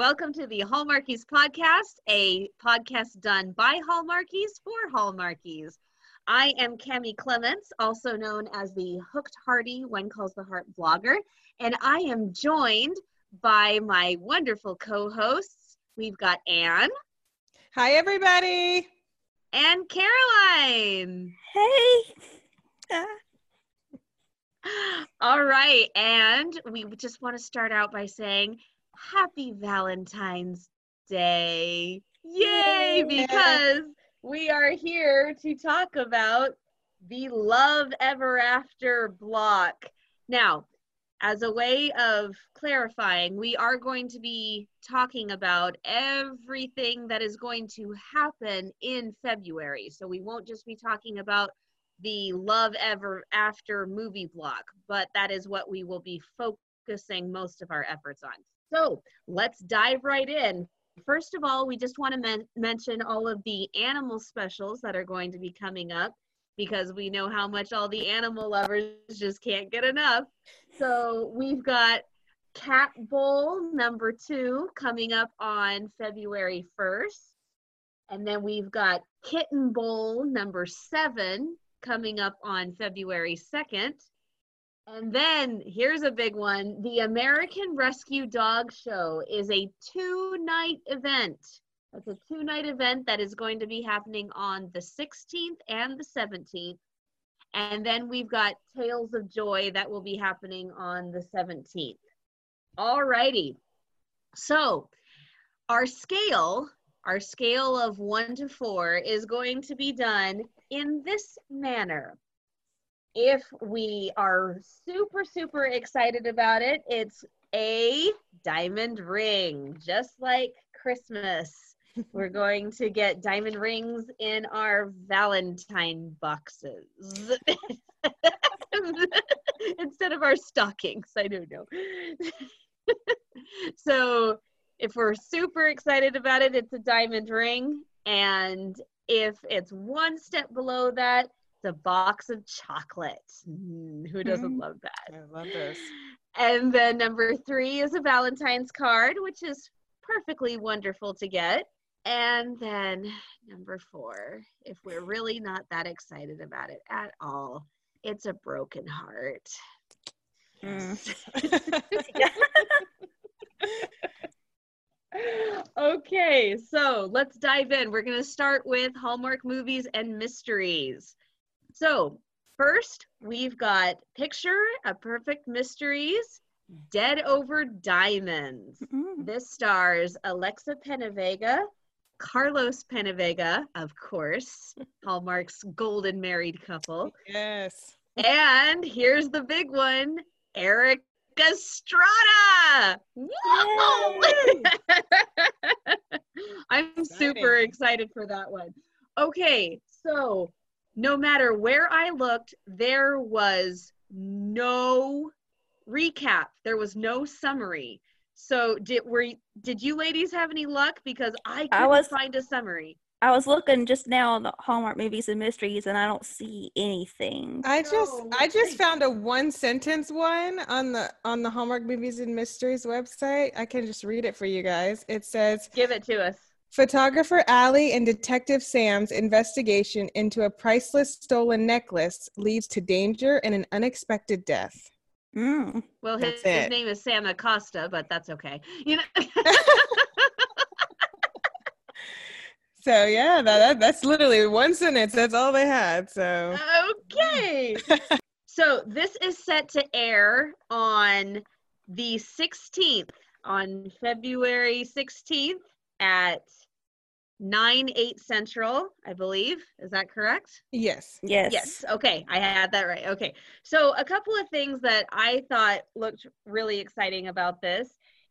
Welcome to the Hallmarkies podcast, a podcast done by Hallmarkies for Hallmarkies. I am Kami Clements, also known as the Hooked Heartie When Calls the Heart blogger, and I am joined by my wonderful co-hosts. We've got Ann. Hi, everybody. And Caroline. Hey. All right, and we just want to start out by saying happy Valentine's Day. Yay, because we are here to talk about the Love Ever After block. Now, as a way of clarifying, we are going to be talking about everything that is going to happen in February. So we won't just be talking about the Love Ever After movie block, but that is what we will be focusing most of our efforts on. So let's dive right in. First of all, we just want to men- mention all of the animal specials that are going to be coming up because we know how much all the animal lovers just can't get enough. So we've got Cat Bowl number two coming up on February 1st. And then we've got Kitten Bowl number seven coming up on February 2nd. And then here's a big one the American Rescue Dog Show is a two night event. It's a two night event that is going to be happening on the 16th and the 17th. And then we've got Tales of Joy that will be happening on the 17th. All righty. So, our scale, our scale of one to four, is going to be done in this manner if we are super, super excited about it, it's a diamond ring, just like Christmas. We're going to get diamond rings in our Valentine boxes instead of our stockings. I don't know. so, if we're super excited about it, it's a diamond ring. And if it's one step below that, it's a box of chocolate. Mm, who doesn't mm. love that? I love this. And then number three is a Valentine's card, which is perfectly wonderful to get. And then number four, if we're really not that excited about it at all, it's a broken heart. Mm. okay, so let's dive in. We're going to start with Hallmark movies and mysteries. So, first, we've got Picture a Perfect Mysteries Dead Over Diamonds. Mm-hmm. This stars Alexa Penavega, Carlos Penavega, of course, Hallmark's golden married couple. Yes. And here's the big one Erik Estrada. I'm super excited for that one. Okay, so no matter where I looked, there was no recap. There was no summary. So did were did you ladies have any luck? Because I couldn't I was, find a summary. I was looking just now on the Hallmark movies and mysteries, and I don't see anything. I oh, just I just found a one sentence one on the on the Hallmark movies and mysteries website. I can just read it for you guys. It says, "Give it to us." Photographer Allie and Detective Sam's investigation into a priceless stolen necklace leads to danger and an unexpected death. Mm, well, his, his, name is Sam Acosta, but that's okay. You know. so yeah, that, that, that's literally one sentence. That's all they had. So okay. so this is set to air on the 16th, on February 16th at 9 8 central i believe. Is that correct? Yes. Yes. Yes. Okay. I had that right. Okay. So a couple of things that i thought looked really exciting about this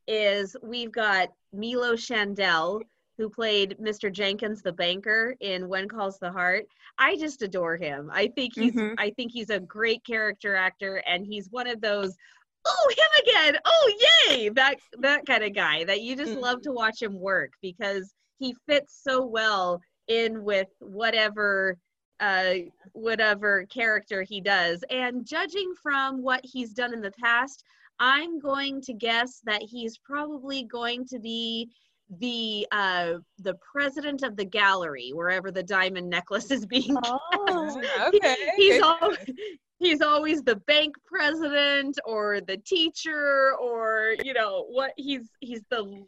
is we've got milo shandel who played mr jenkins the banker in when calls the heart. I just adore him. I think he's mm-hmm. i think he's a great character actor and he's one of those oh him again oh yay that that kind of guy that you just mm-hmm. love to watch him work because he fits so well in with whatever uh, whatever character he does. And judging from what he's done in the past, I'm going to guess that he's probably going to be the uh the president of the gallery wherever the diamond necklace is being Oh, okay. he's good always choice. He's always the bank president or the teacher or you know what he's he's the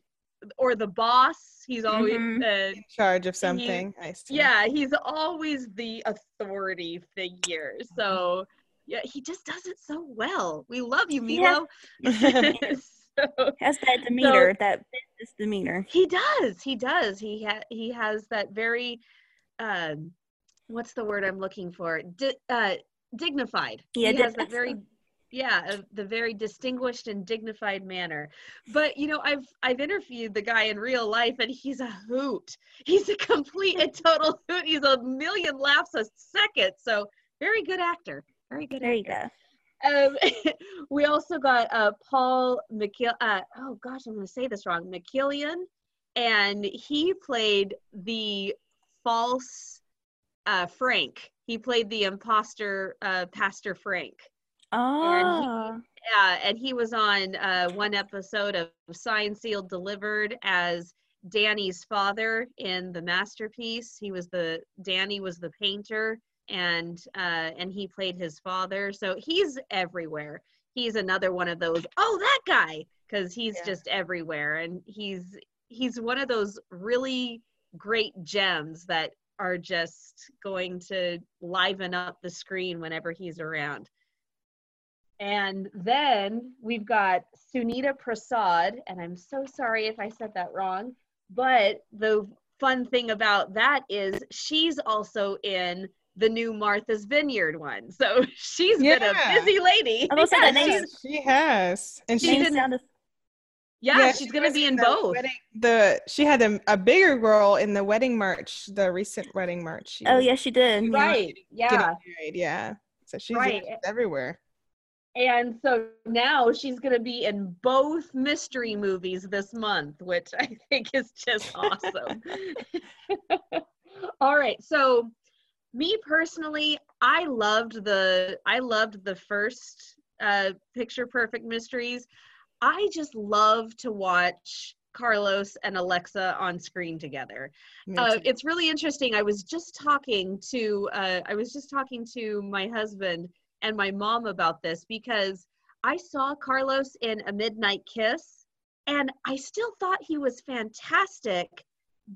or the boss he's always Mhm. uh, in charge of something. I see. yeah he's always the authority figure so yeah he just does it so well we love you Yeah. milo so, has that demeanor, that business demeanor. he does he does he ha- he has that very um what's the word i'm looking for Di- uh dignified Yeah, he has that very yeah the very distinguished and dignified manner but you know i've i've interviewed the guy in real life and he's a hoot he's a complete and total hoot he's a million laughs a second so very good actor very good There you actor. go. Um, we also got uh, Paul McKill. Uh, oh gosh, I'm going to say this wrong. McGillion, and he played the false uh, Frank. He played the imposter uh, Pastor Frank. Oh, Yeah, and he was on uh, one episode of Signed, Sealed, Delivered as Danny's father in the masterpiece. He was the Danny was the painter, and uh, and he played his father. So he's everywhere. He's another one of those. Oh, that guy, because he's Yeah. just everywhere, and he's he's one of those really great gems that are just going to liven up the screen whenever he's around. And then we've got Sunita Prasad, and I'm so sorry if I said that wrong, but the fun thing about that is she's also in the new Martha's Vineyard one. So she's been a busy lady. I was gonna say Yeah, that She has, and She she Name didn't- sounded- yeah, Yeah, she's she gonna be in the both. wedding- the she had a, a bigger role in the wedding march, the recent wedding march. She Oh was yes, she did. Yeah. Right. getting Yeah. married, yeah. So she's, Right. she's everywhere. And so now she's going to be in both mystery movies this month, which I think is just awesome. All right. So me personally, I loved the I loved the first uh Picture Perfect Mysteries. I just love to watch Carlos and Alexa on screen together uh, it's really interesting. I was just talking to uh, I was just talking to my husband and my mom about this because I saw Carlos in A Midnight Kiss, and I still thought he was fantastic,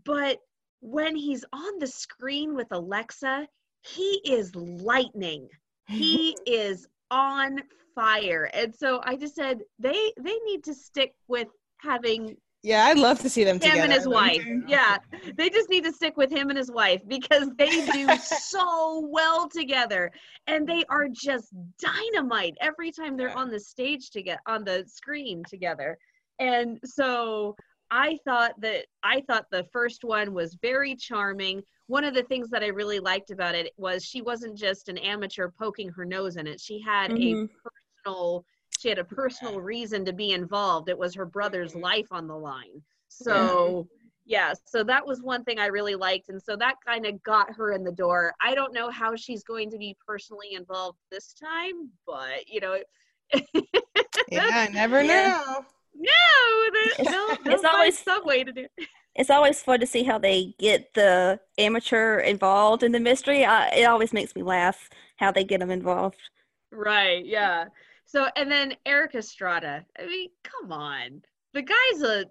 but when he's on the screen with Alexa, he is lightning. He is on fire, and so I just said they they need to stick with having yeah, I'd love to see them him together. and his wife. Yeah, they just need to stick with him and his wife because they do so well together, and they are just dynamite every time they're on the stage to get on the screen together. And so I thought that I thought the first one was very charming. One of the things that I really liked about it was she wasn't just an amateur poking her nose in it. She had Mhm. a personal she had a personal reason to be involved. It was her brother's life on the line. So yeah, so that was one thing I really liked. And so that kind of got her in the door. I don't know how she's going to be personally involved this time, but you know, Yeah, I never Yeah. know. No, they- they'll, they'll It's always- some way to do it. It's always fun to see how they get the amateur involved in the mystery. I, it always makes me laugh how they get them involved. Right, yeah. So, and then Erik Estrada. I mean, come on. The guy's a,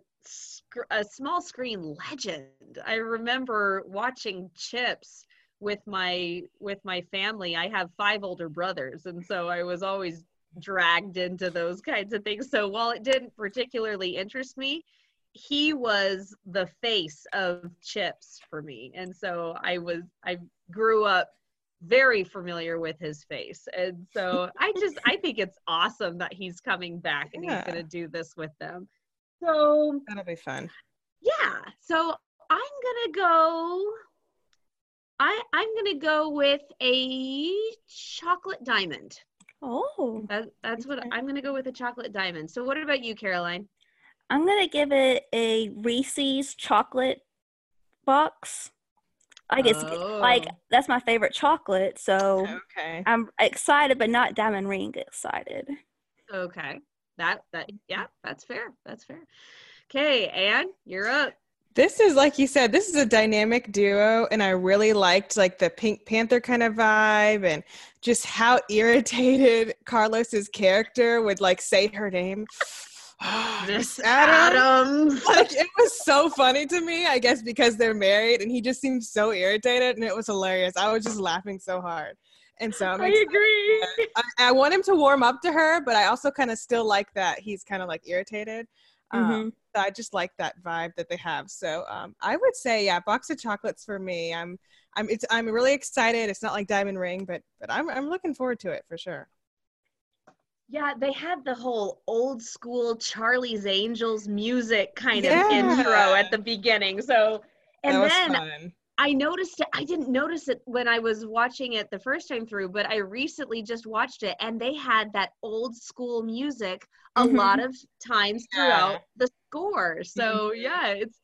a small screen legend. I remember watching Chips with my with my family. I have five older brothers, and so I was always dragged into those kinds of things. So while it didn't particularly interest me, he was the face of Chips for me. And so I was I grew up very familiar with his face. And so I just I think it's awesome that he's coming back and Yeah. he's going to do this with them. So, That'll be fun. yeah. So I'm going to go I I'm going to go with a chocolate diamond. Oh, That, that's what I'm going to go with a chocolate diamond. So what about you, Caroline? I'm gonna give it a Reese's chocolate box. I guess like Oh. that's my favorite chocolate, so Okay. I'm excited, but not diamond ring excited. Okay. that that yeah, that's fair. That's fair. Okay, Ann, you're up. This is like you said, this is a dynamic duo, and I really liked like the Pink Panther kind of vibe and just how irritated Carlos's character would like say her name. Miss Adam. Adams. like it was so funny to me, I guess because they're married and he just seemed so irritated and it was hilarious. I was just laughing so hard. And so I'm I agree. I, I want him to warm up to her, but I also kind of still like that he's kind of like irritated. Um, Mhm. I just like that vibe that they have. So um, I would say, yeah, box of chocolates for me. I'm, I'm, it's, I'm really excited. It's not like Diamond Ring, but, but I'm, I'm looking forward to it for sure. Yeah, they had the whole old school Charlie's Angels music kind of intro at the beginning. So, and then fun. I noticed it. I didn't notice it when I was watching it the first time through, but I recently just watched it and they had that old school music a Mhm. lot of times Yeah. throughout the score. So, yeah, it's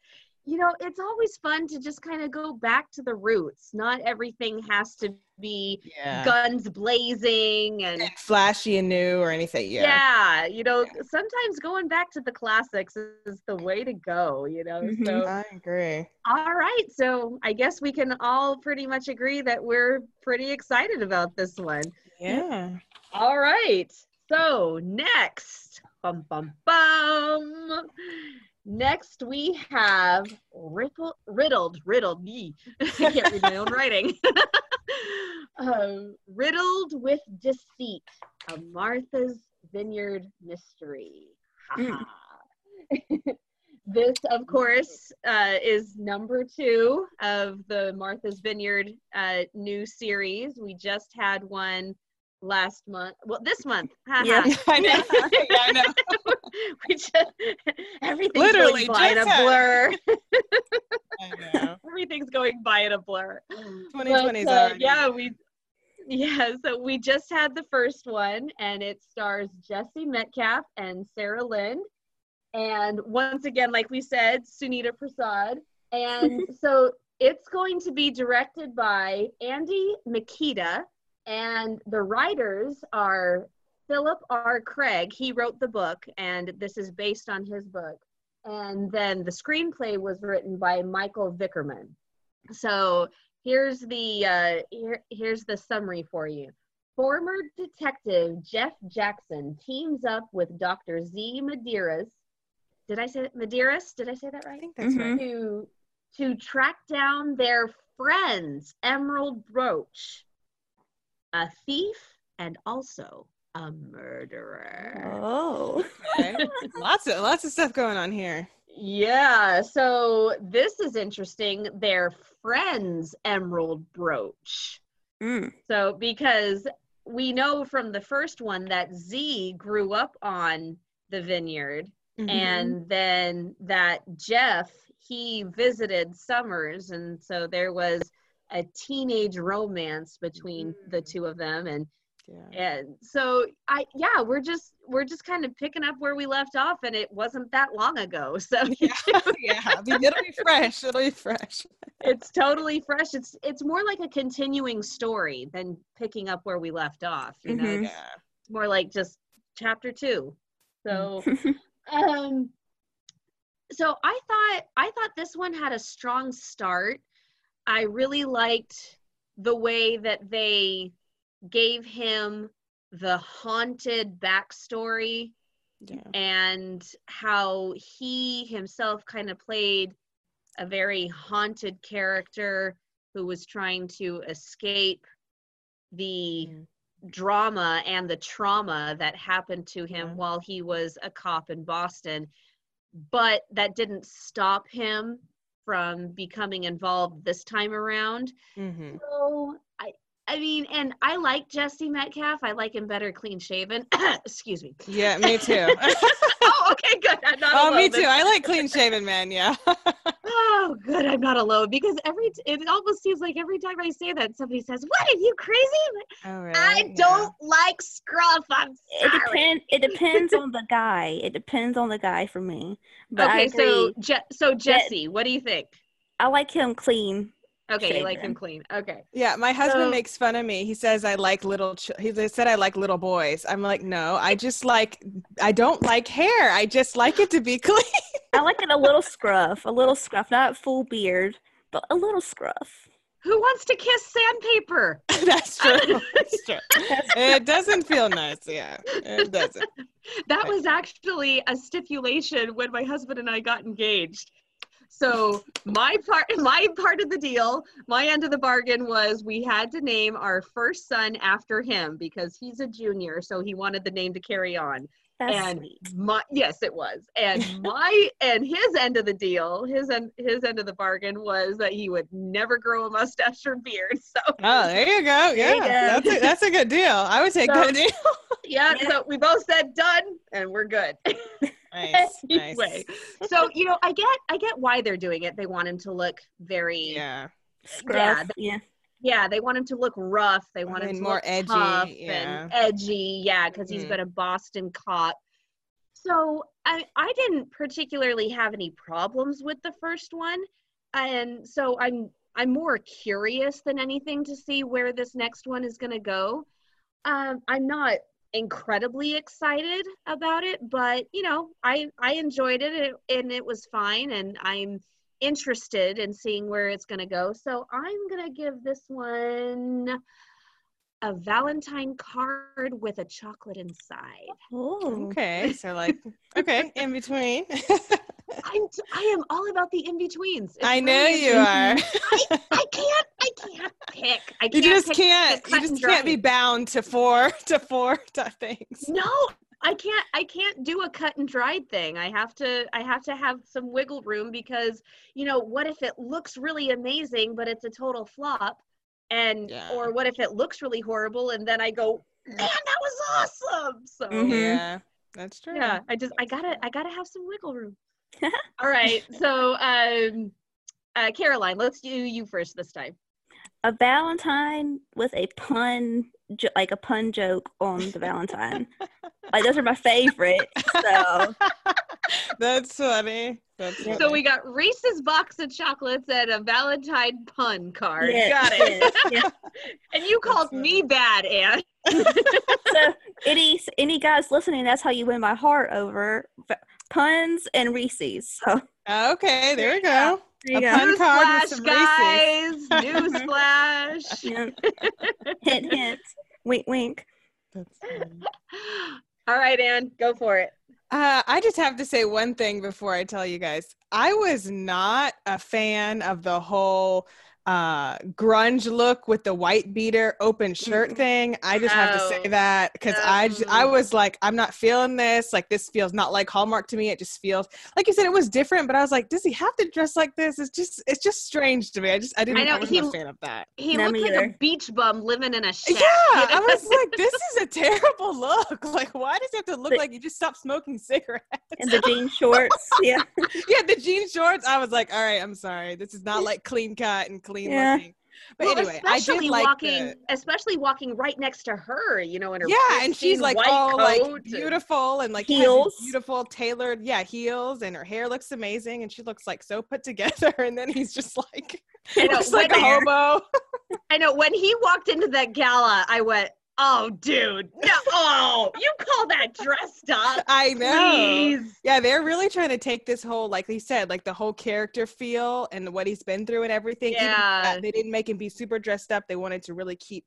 you know, it's always fun to just kind of go back to the roots. Not everything has to be Yeah. guns blazing and And flashy and new or anything. Yeah. yeah, you know, sometimes going back to the classics is the way to go, you know. Mhm. So, I agree. all right. So, I guess we can all pretty much agree that we're pretty excited about this one. Yeah. All right. So, next, bum bum bum. Next, we have ripple, riddled, riddled me. I can't read my own writing. um, riddled with deceit, a Martha's Vineyard mystery. Mm. this, of course, uh, is number two of the Martha's Vineyard uh, new series. We just had one last month. Well, this month. Yep. I know. yeah, I know. we just everything's Literally, going by in a blur. I know. everything's going by in a blur. 2020 is But, uh, yeah, we yeah, so we just had the first one and it stars Jesse Metcalfe and Sarah Lind. And once again, like we said, Sunita Prasad. And so it's going to be directed by Andy Makita, and the writers are Philip R. Craig. He wrote the book, and this is based on his book. And then the screenplay was written by Michael Vickerman. So here's the uh, here, here's the summary for you. Former detective Jeff Jackson teams up with Dr. Z Medeiros. Did I say Medeiros? Did I say that right? I think that's Mhm. right. To to track down their friend's emerald brooch, a thief and also a murderer. Oh. Okay. lots of lots of stuff going on here. Yeah, so this is interesting. Their friend's emerald brooch. Mm. So, because we know from the first one that Z grew up on the vineyard, Mhm. and then that Jeff, he visited Summers, and so there was a teenage romance between the two of them. And yeah. and so I yeah, we're just we're just kind of picking up where we left off, and it wasn't that long ago. So yeah, yeah. I mean, it'll be fresh. It'll be fresh. it's totally fresh. It's it's more like a continuing story than picking up where we left off. You know, Mhm. it's, Yeah. it's more like just chapter two. So um so I thought I thought this one had a strong start. I really liked the way that they gave him the haunted backstory Yeah. and how he himself kind of played a very haunted character who was trying to escape the Mm. drama and the trauma that happened to him Yeah. while he was a cop in Boston. But that didn't stop him from becoming involved this time around. hmm So I I mean, and I like Jesse Metcalfe. I like him better clean shaven. Excuse me. Yeah, me too. oh, okay, good. Oh, me too. I like clean shaven men. Yeah. Oh, good. I'm not alone because every t- it almost seems like every time I say that, somebody says, "What are you crazy?" oh, really? I Yeah. don't like scruff. I'm It depends. It depends on the guy. It depends on the guy for me. But okay, so. Je- so Jesse, what do you think? I like him clean. Okay, you like shaven. him clean. Okay. Yeah, my husband So- makes fun of me. He says I like little. Ch- he said I like little boys. I'm like, no, I just like. I don't like hair. I just like it to be clean. I like it a little scruff, a little scruff, not full beard, but a little scruff. Who wants to kiss sandpaper? That's true. That's true. It doesn't feel nice. Yeah, it doesn't. That was actually a stipulation when my husband and I got engaged. So my part my part of the deal, my end of the bargain was we had to name our first son after him because he's a junior, so he wanted the name to carry on. That's And sweet. My yes, it was. And my and his end of the deal, his end his end of the bargain was that he would never grow a mustache or beard. So Oh, there you go. Yeah, you go. that's a, that's a good deal. I would take So- that deal. yeah, Yeah. so we both said done and we're good. Nice, anyway, nice. so you know, I get I get why they're doing it. They want him to look very Yeah, Scruff. Yeah. yeah, they want him to look rough. They want him And to more look edgy, tough yeah. and edgy. Yeah, because he's Mhm. been a Boston cop. So I I didn't particularly have any problems with the first one, and so I'm I'm more curious than anything to see where this next one is going to go. Um, I'm not incredibly excited about it, but you know, I I enjoyed it and- and it was fine, and I'm interested in seeing where it's going to go. So I'm going to give this one a Valentine card with a chocolate inside. Oh. Okay, so like, okay, in between. I'm t- I am all about the in betweens. I know you are. I, I can't I can't pick. I can't you just can't. You just can't be bound to four to four to things. No, I can't I can't do a cut and dried thing. I have to I have to have some wiggle room because you know, what if it looks really amazing but it's a total flop? And Yeah. or what if it looks really horrible and then I go, "Man, that was awesome." So Mhm. Yeah, that's true. yeah, I just I got to I got to have some wiggle room. All right. So um uh Caroline, let's do you first this time. A Valentine with a pun, jo- like a pun joke on the Valentine. like those are my favorite. So that's funny. That's funny. So we got Reese's box of chocolates and a Valentine pun card. yeah, got it. yeah, yeah. And you called funny. me bad, Ann. So any any guys listening, that's how you win my heart over v- puns and Reese's. So okay, there we go. there A you pun- go. card Newsflash, guys. Newsflash. Yeah. hint, hint. Wink, wink. That's. All right, Ann, go for it. Uh, I just have to say one thing before I tell you guys. I was not a fan of the whole uh grunge look with the white beater open shirt Mhm. thing i just have to say that because I I was like i'm not feeling this like this feels not like hallmark to me it just feels like you said it was different but i was like does he have to dress like this it's just it's just strange to me i just i didn't i, know, wasn't he- a fan of that He No, looked me like a beach bum living in a shack. yeah you know? i was like this is a terrible look like why does it have to look But- like you just stopped smoking cigarettes And the jean shorts. Yeah. yeah, the jean shorts. I was like, all right, I'm sorry. This is not like clean cut and clean Yeah. looking. But Well, anyway, I especially did like walking, the, especially walking right next to her, you know, in her yeah, and she's like white all like coat and- beautiful and like Heels. beautiful tailored, yeah, heels, and her hair looks amazing, and she looks like so put together. And then he's just like, I know, looks like a when- hobo. I know when he walked into that gala, I went, "Oh, dude, no! Oh, you call that dressed up? I know. Please." Yeah, they're really trying to take this whole, like he said, like the whole character feel and what he's been through and everything. Even Yeah. they didn't make him be super dressed up. They wanted to really keep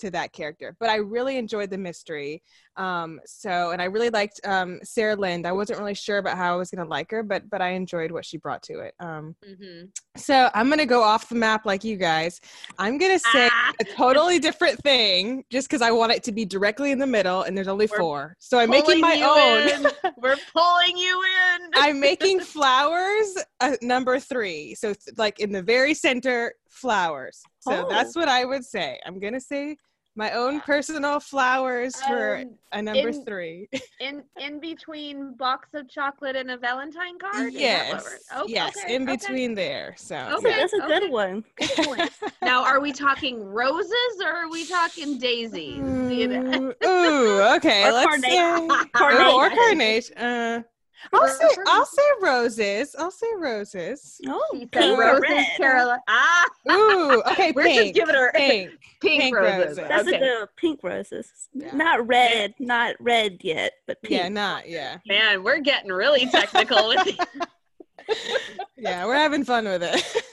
to that character. But I really enjoyed the mystery. Um, so and I really liked um Sarah Lind. I wasn't really sure about how I was gonna like her, but but I enjoyed what she brought to it. Um Mhm. so I'm gonna go off the map like you guys. I'm gonna say Ah, a totally different thing just because I want it to be directly in the middle and there's only We're four. So I'm making my own. We're pulling you in. I'm making flowers uh, number three. So like in the very center, flowers. So Oh. that's what I would say. I'm gonna say my own personal flowers for Um, a number in- three. in in between box of chocolate and a Valentine card. Is that what yes, oh, yes, okay, in okay. between there. So That's, Okay, a, that's a okay. good one. Good point. Now, are we talking roses or are we talking daisies? You? Ooh, ooh, okay. Or let's carna- say carnation. Ooh, or carnation. Uh, I'll say I'll say roses. I'll say roses. Oh, She said pink roses, red. Carolina. Ah, Ooh, okay, we're pink. just giving her pink. pink, pink roses. roses. That's okay. a good pink roses. Yeah. Not red, not red yet, but pink. Yeah, not yeah. Man, we're getting really technical with it. Yeah, we're having fun with it.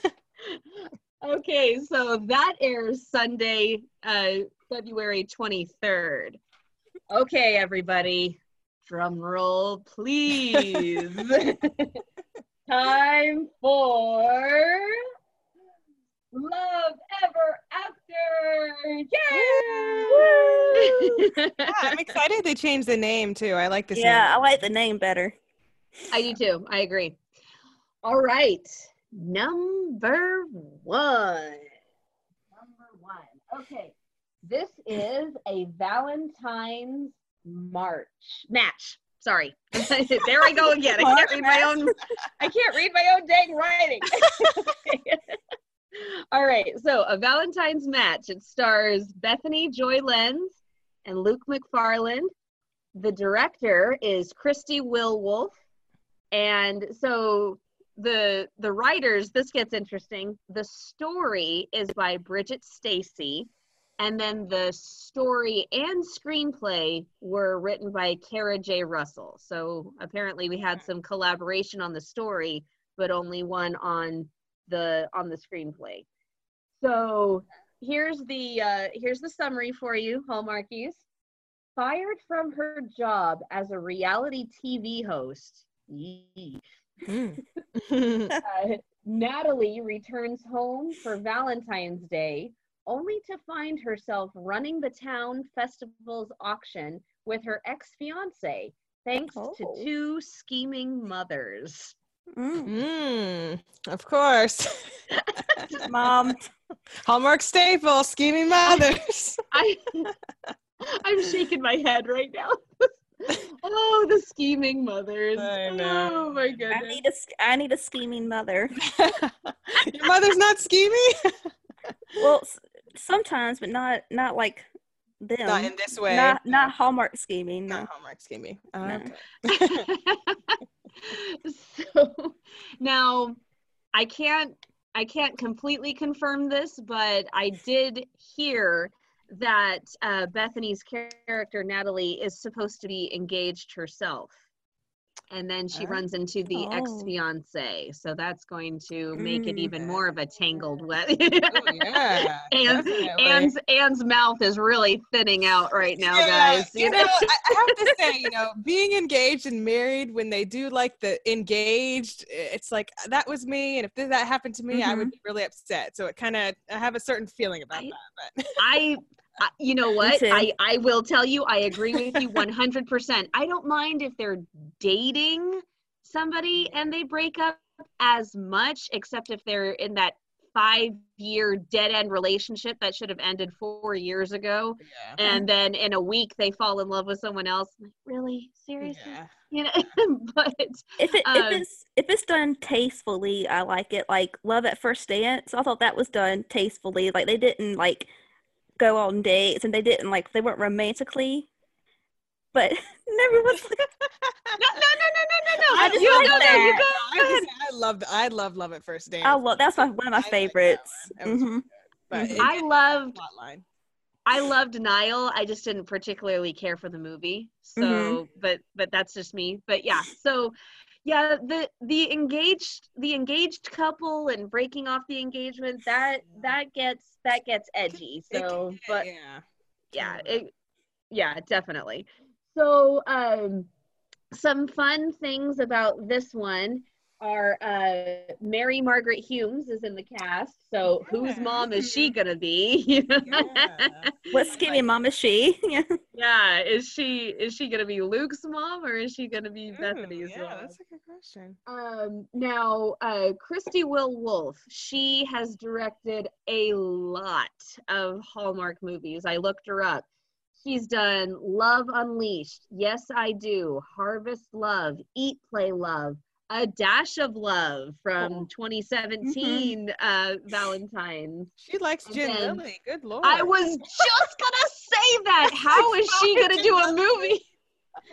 Okay, so that airs Sunday, uh, February 23rd. Okay, everybody, drum roll, please. Time for Love Ever After. Yay! Yeah, I'm excited they changed the name too. I like this Yeah, I like the name better. I do too. I agree. All right. Number one. Number one. Okay. This is a Valentine's March match. Sorry. there I go again. I can't read my own I can't read my own dang writing. All right. So a Valentine's match. It stars Bethany Joy Lenz and Luke Macfarlane. The director is Christie Will Wolf. And so the the writers, this gets interesting. The story is by Bridget Stacy, and then the story and screenplay were written by Kara J. Russell. So apparently we had some collaboration on the story, but only one on the on the screenplay. So here's the uh, here's the summary for you, Hallmarkies. Fired from her job as a reality TV host. Mm. Uh, Natalie returns home for Valentine's Day, only to find herself running the town festival's auction with her ex fiance, thanks Oh. to two scheming mothers. Mm. Mm, of course. Mom, Hallmark staple, scheming mothers. I, I'm shaking my head right now. oh, the scheming mothers. I know. Oh my I goodness. need a sch- I need a scheming mother. Your mother's not scheming? Well, s- sometimes, but not not like them. not in this way. Not not Hallmark scheming. No. Not Hallmark scheming. No. Okay. so now I can't I can't completely confirm this, but I did hear that uh, Bethany's character Natalie is supposed to be engaged herself, and then she runs into the Oh. ex fiance, so that's going to make it Mm. even more of a tangled web. Oh, yeah. Ann's, definitely. Ann's Ann's mouth is really thinning out right now, Yeah, guys. You know, I, I have to say, you know, being engaged and married when they do like the engaged, it's like that was me, and if that happened to me, I would be really upset. So it kind of, I have a certain feeling about I- that. But I, I you know what? I I will tell you I agree with you 100%. I don't mind if they're dating somebody and they break up as much except if they're in that 5-year dead-end relationship that should have ended 4 years ago yeah. and then in a week they fall in love with someone else. Like, really? Seriously? yeah. You know, but If it Um, if it's if it's done tastefully, I like it. Like Love at First Dance, I thought that was done tastefully. Like they didn't like go on dates and they didn't like they weren't romantically, but never was. Like, no, no, no, no, no, no, no. I just you like go, no, that. you go I, just, I loved, I love Love at First Dance. I love that's my one of my like that favorites. one. That was hmm but. I it- loved plotline. I loved Niall. I just didn't particularly care for the movie. So, Mhm. but but that's just me. But yeah, so yeah, the the engaged the engaged couple and breaking off the engagement that that gets that gets edgy. It can So, but yeah. yeah, it, yeah, definitely. So, um, some fun things about this one are uh, Mary Margaret Humes is in the cast. So, whose mom is she gonna be? You? Yeah. What skinny mom is she? Yeah. Yeah, is she is she gonna be Luke's mom or is she gonna be Ooh, Bethany's yeah, mom? that's a good question. Um, now, uh, Christie Will Wolf, she has directed a lot of Hallmark movies. I looked her up. She's done Love Unleashed, Yes I Do, Harvest Love, Eat Play Love, A Dash of Love from Oh. 2017 uh, Valentine's. She likes And Jen then Good lord. I was just gonna say that. How is she gonna do a movie?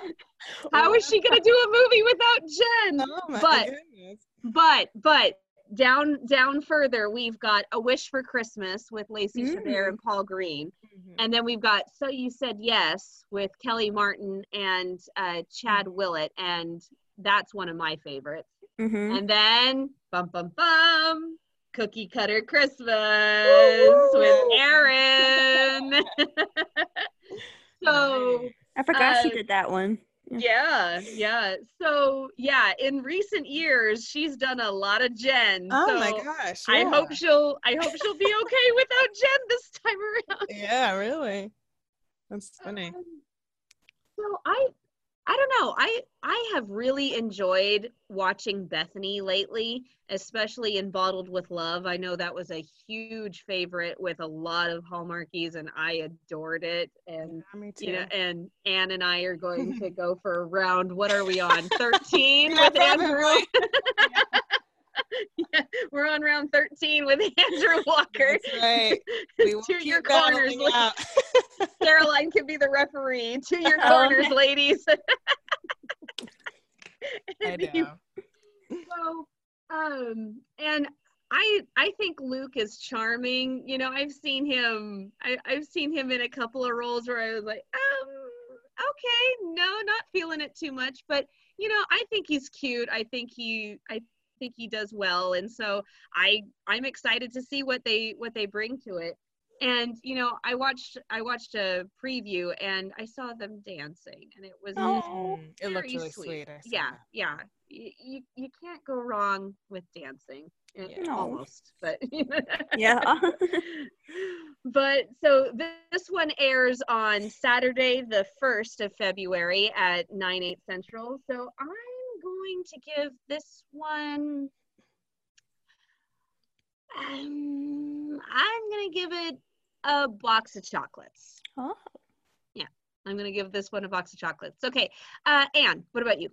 How is she gonna do a movie without Jen? Oh But- goodness. But but down down further, we've got A Wish for Christmas with Lacey Mm. Chabert and Paul Green. Mhm. And then we've got So You Said Yes with Kelly Martin and uh, Chad Willett, and that's one of my favorites. hmm And then bum bum bum, Cookie Cutter Christmas Woo! with Erin. so I forgot she Uh, did that one. yeah, yeah. So yeah, in recent years, she's done a lot of Jen. Oh my so gosh. I hope she'll I hope she'll be okay without Jen this time around. Yeah, really. That's funny. Um, so I I don't know. I I have really enjoyed watching Bethany lately, especially in Bottled with Love. I know that was a huge favorite with a lot of Hallmarkies and I adored it and Yeah, me too. you know and Ann and I are going to go for a round. What are we on? 13 Yeah, with Andrew. yeah, we're on round 13 with Andrew Walker. That's right. We will to your corners. Caroline can be the referee. To your Oh, corners, okay. ladies. I know. So, um, and I I think Luke is charming. You know, I've seen him. I, I've seen him in a couple of roles where I was like, um, okay, no, not feeling it too much. But you know, I think he's cute. I think he I think he does well, and so I I'm excited to see what they what they bring to it. And you know, I watched I watched a preview and I saw them dancing, and it was Oh. Mm, it looked really sweet. sweet. Yeah that. yeah you, you, you can't go wrong with dancing Eh, Yeah. No. almost but Yeah. but so this one airs on saturday the 1st of february at 9 8 central so i'm going to give this one um, i'm going to give it a box of chocolates oh. Yeah, I'm going to give this one a box of chocolates okay uh ann what about you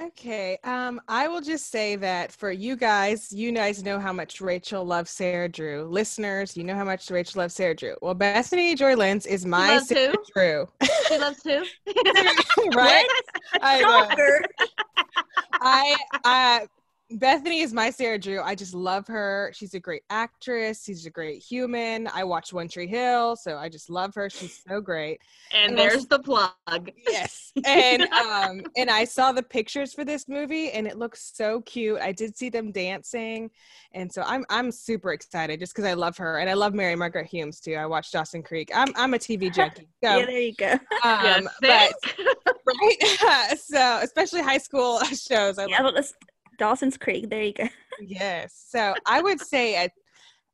Okay. Um, I will just say that for you guys, you guys know how much Rachel loves Sarah Drew. Listeners, you know how much Rachel loves Sarah Drew. Well, Bethany Joy Lenz is my loves Sarah who? Drew. she loves who right? I know. I uh Bethany is my Sarah Drew. I just love her. She's a great actress. She's a great human. I watch One Tree Hill, so I just love her. She's so great. And And there's the plug. Yes. And um and I saw the pictures for this movie and it looks so cute. I did see them dancing. And so I'm I'm super excited just because I love her and I love Mary Margaret Humes too. I watched Dawson Creek. I'm I'm a TV junkie. So yeah, there you go. Um but right so especially high school shows. I Yeah, love Dawson's Creek. There you go. Yes. So I would say I,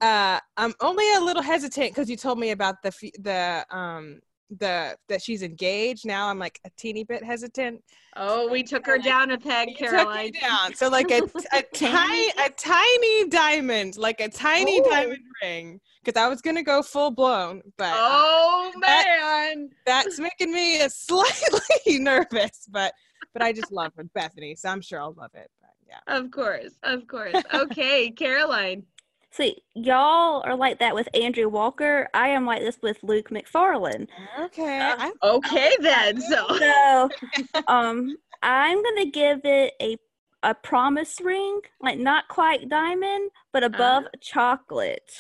uh, I'm only a little hesitant because you told me about the the um the that she's engaged. Now I'm like a teeny bit hesitant. oh, we took her down a peg, You took me Caroline. down. So like a, a tiny a tiny diamond, like a tiny Ooh. diamond ring. Because I was gonna go full blown, but uh, Oh That- man. that's making me a slightly nervous. But but I just love it, Bethany, so I'm sure I'll love it. But yeah. Of course, of course. Okay, Caroline. See, y'all are like that with Andrew Walker. I am like this with Luke Macfarlane. Okay. Uh, I- Okay then. So So, um, I'm gonna give it a a promise ring, like not quite diamond, but above chocolate.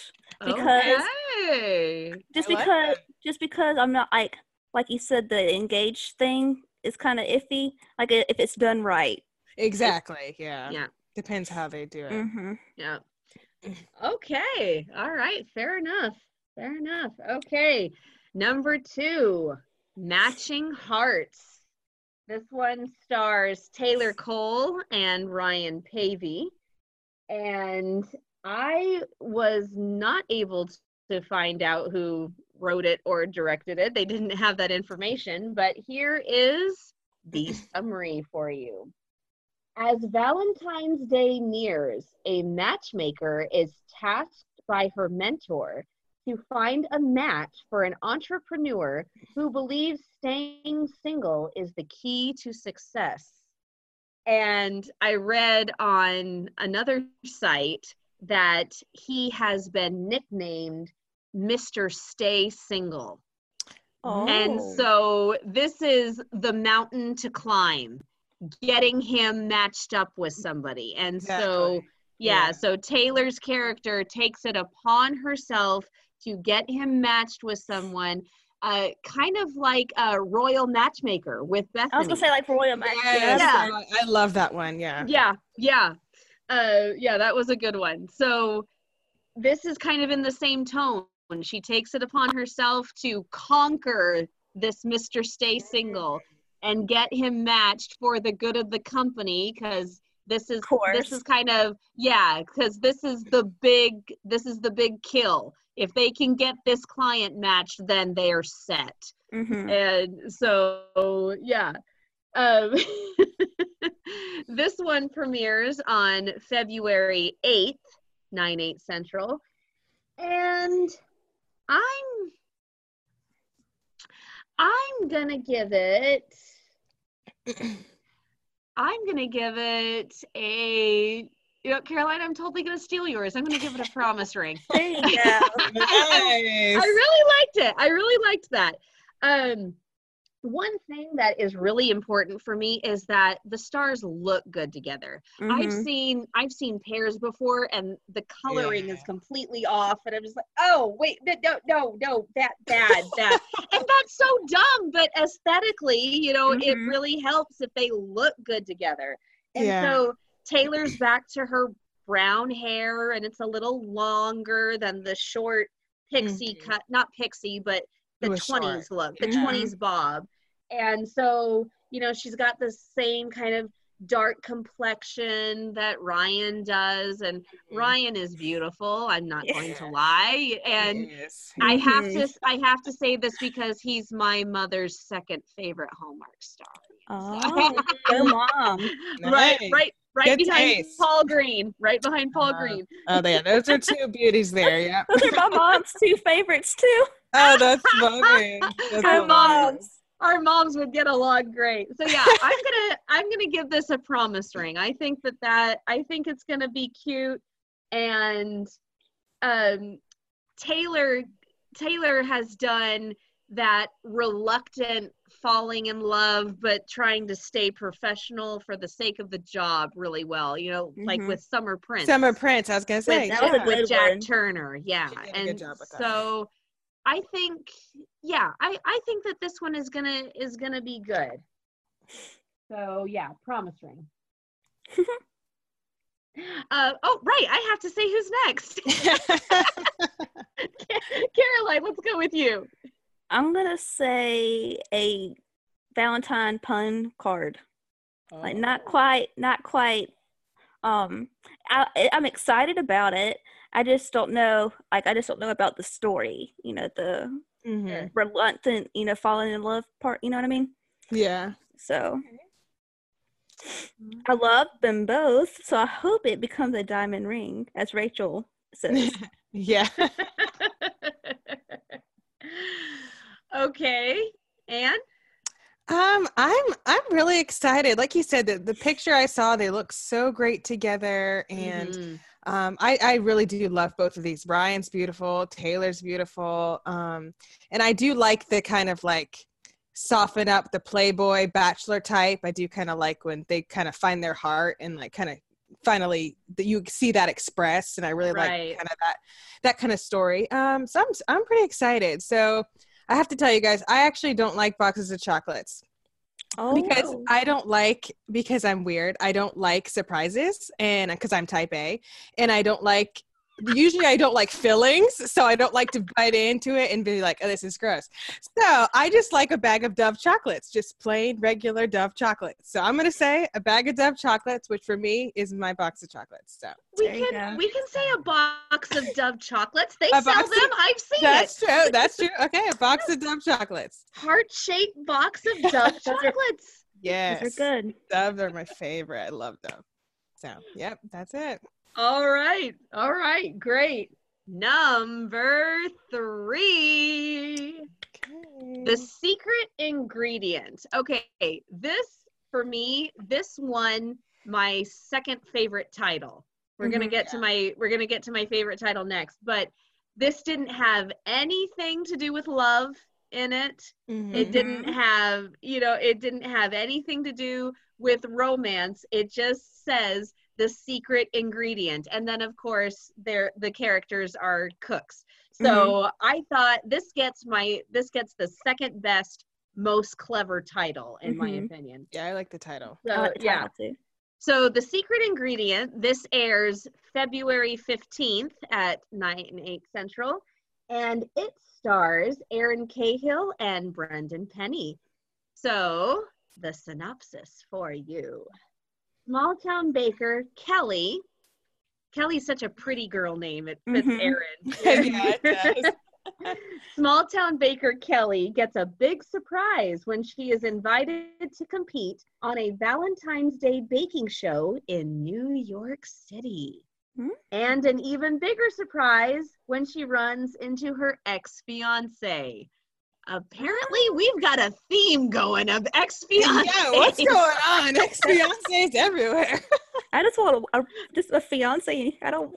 Because- okay. Just I because, that. just because I'm not like like you said, the engaged thing is kind of iffy. Like if it's done right. Exactly. Yeah. Yeah. Depends how they do it. Mm-hmm. Yeah. Okay. All right. Fair enough. Fair enough. Okay. Number two, Matching Hearts. This one stars Taylor Cole and Ryan Paevey. And I was not able to find out who wrote it or directed it. They didn't have that information, but here is the summary for you. As Valentine's Day nears, a matchmaker is tasked by her mentor to find a match for an entrepreneur who believes staying single is the key to success. And I read on another site that he has been nicknamed Mr. Stay Single. Oh. And so this is the mountain to climb, getting him matched up with somebody. And so, yeah, Yeah. so Taylor's character takes it upon herself to get him matched with someone, uh, kind of like a royal matchmaker with Bethany. I was gonna say like Royal Mac. Yes, Yeah. I I love that one. Yeah. yeah yeah uh yeah that was a good one so this is kind of in the same tone when she takes it upon herself to conquer this mr stay single and get him matched for the good of the company because this is this is kind of yeah because this is the big this is the big kill. If they can get this client matched then they are set. Hmm and so yeah. Um, this one premieres on february 8th 9 8 central. And i'm i'm gonna give it i'm gonna give it a you know, Caroline, I'm totally gonna steal yours. I'm gonna give it a promise ring. There you go. Nice. I really liked it. I really liked that. Um, one thing that is really important for me is that the stars look good together. I've Mhm. seen I've seen pairs before, and the coloring is completely off, and I'm just like, oh wait, no, no, no, that bad, that, and that's so dumb. But aesthetically, you know, it Mhm. really helps if they look good together. And Yeah. so Taylor's back to her brown hair, and it's a little longer than the short pixie Mhm. cut, not pixie, but the It was 20s look, the Yeah. 20s bob. And so, you know, she's got the same kind of dark complexion that Ryan does. And Mm-hmm. Ryan is beautiful, I'm not going to lie. And Yes. I have to I have to say this because he's my mother's second favorite Hallmark star. Oh, go mom. Right, Nice. right, right Good behind taste. Paul Greene. Right behind Paul Uh-huh. Greene. Oh, yeah, those are two beauties there. Yeah. Those are my mom's two favorites too. Oh, that's funny. That's Our moms, our moms would get along great. So yeah, I'm gonna I'm gonna give this a promise ring. I think that that I think it's gonna be cute, and um, Taylor Taylor has done that reluctant falling in love but trying to stay professional for the sake of the job really well you know like Mhm. with summer prince Summer Prince. I was gonna say. with, That was a yeah. with Jack one. Turner. Yeah. She good And job with that. so I think yeah, I, I think that this one is gonna is gonna be good. So yeah, promise ring. uh, oh right, I have to say who's next. Caroline, let's go with you. I'm gonna say a Valentine pun card. Like not quite, not quite. Um, I, I'm excited about it. I just don't know. Like I just don't know about the story. You know, the Mhm. reluctant, you know, falling in love part. You know what I mean? Yeah. So I love them both. So I hope it becomes a diamond ring, as Rachel says. Yeah. okay. And Um, I'm I'm really excited. Like you said, the, the picture I saw, they look so great together, and Mhm. Um, I I really do love both of these. Ryan's beautiful, Taylor's beautiful, um, and I do like the kind of like soften up the playboy bachelor type. I do kind of like when they kind of find their heart and like kind of finally that you see that expressed, and I really Right. like kind of that that kind of story. Um, so I'm I'm pretty excited. So. I have to tell you guys, I actually don't like boxes of chocolates oh, because I don't like because I'm weird. I don't like surprises and because I'm type A and I don't like usually I don't like fillings, so I don't like to bite into it and be like, "Oh, this is gross." So, I just like a bag of Dove chocolates, just plain regular Dove chocolates. So, I'm going to say a bag of Dove chocolates, which for me is my box of chocolates. So, we can go. we can say a box of Dove chocolates. They A sell box them. of- I've seen that's it. true. That's true. Okay, a box of Dove chocolates. Heart shaped box of Dove chocolates. Yes. those are good. Dove are my favorite. I love Dove. So, yep, that's it. All right. All right. Great. Number three. The secret ingredient. Okay, this for me, this one, my second favorite title. We're gonna Mhm. get to my we're gonna get to my favorite title next, but this didn't have anything to do with love in it. Mhm. It didn't have, you know, it didn't have anything to do with romance. It just says the secret ingredient. And then of course they're the characters are cooks. So I thought this gets my this gets the second best most clever title in my Mhm. opinion. Yeah, I like the title. So like the yeah. too. So the secret ingredient, this airs February 15th at 9 and 8 Central, and it stars Erin Cahill and Brendan Penny. So the synopsis for you. Small town baker Kelly. Kelly's such a pretty girl name. It fits Mhm. Erin. Yeah, it. Small town baker Kelly gets a big surprise when she is invited to compete on a Valentine's Day baking show in New York City. Hmm? And an even bigger surprise when she runs into her ex fiance. Apparently, we've got a theme going of ex fiance. yeah, what's going on? Ex fiancés everywhere. I just want a, a just a fiance. I don't.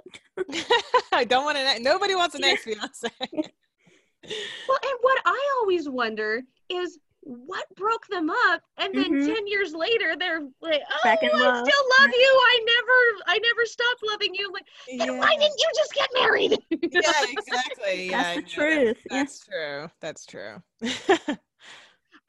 I don't want to. Nobody wants an ex fiance. Well, and what I always wonder is what broke them up, and then Mhm. ten years later they're like, "Oh, Back in I love." still love you. I never, I never stopped loving you." I'm like, then why didn't you just get married? yeah, exactly. Yeah, That's I the truth. Yeah. That's true. That's true.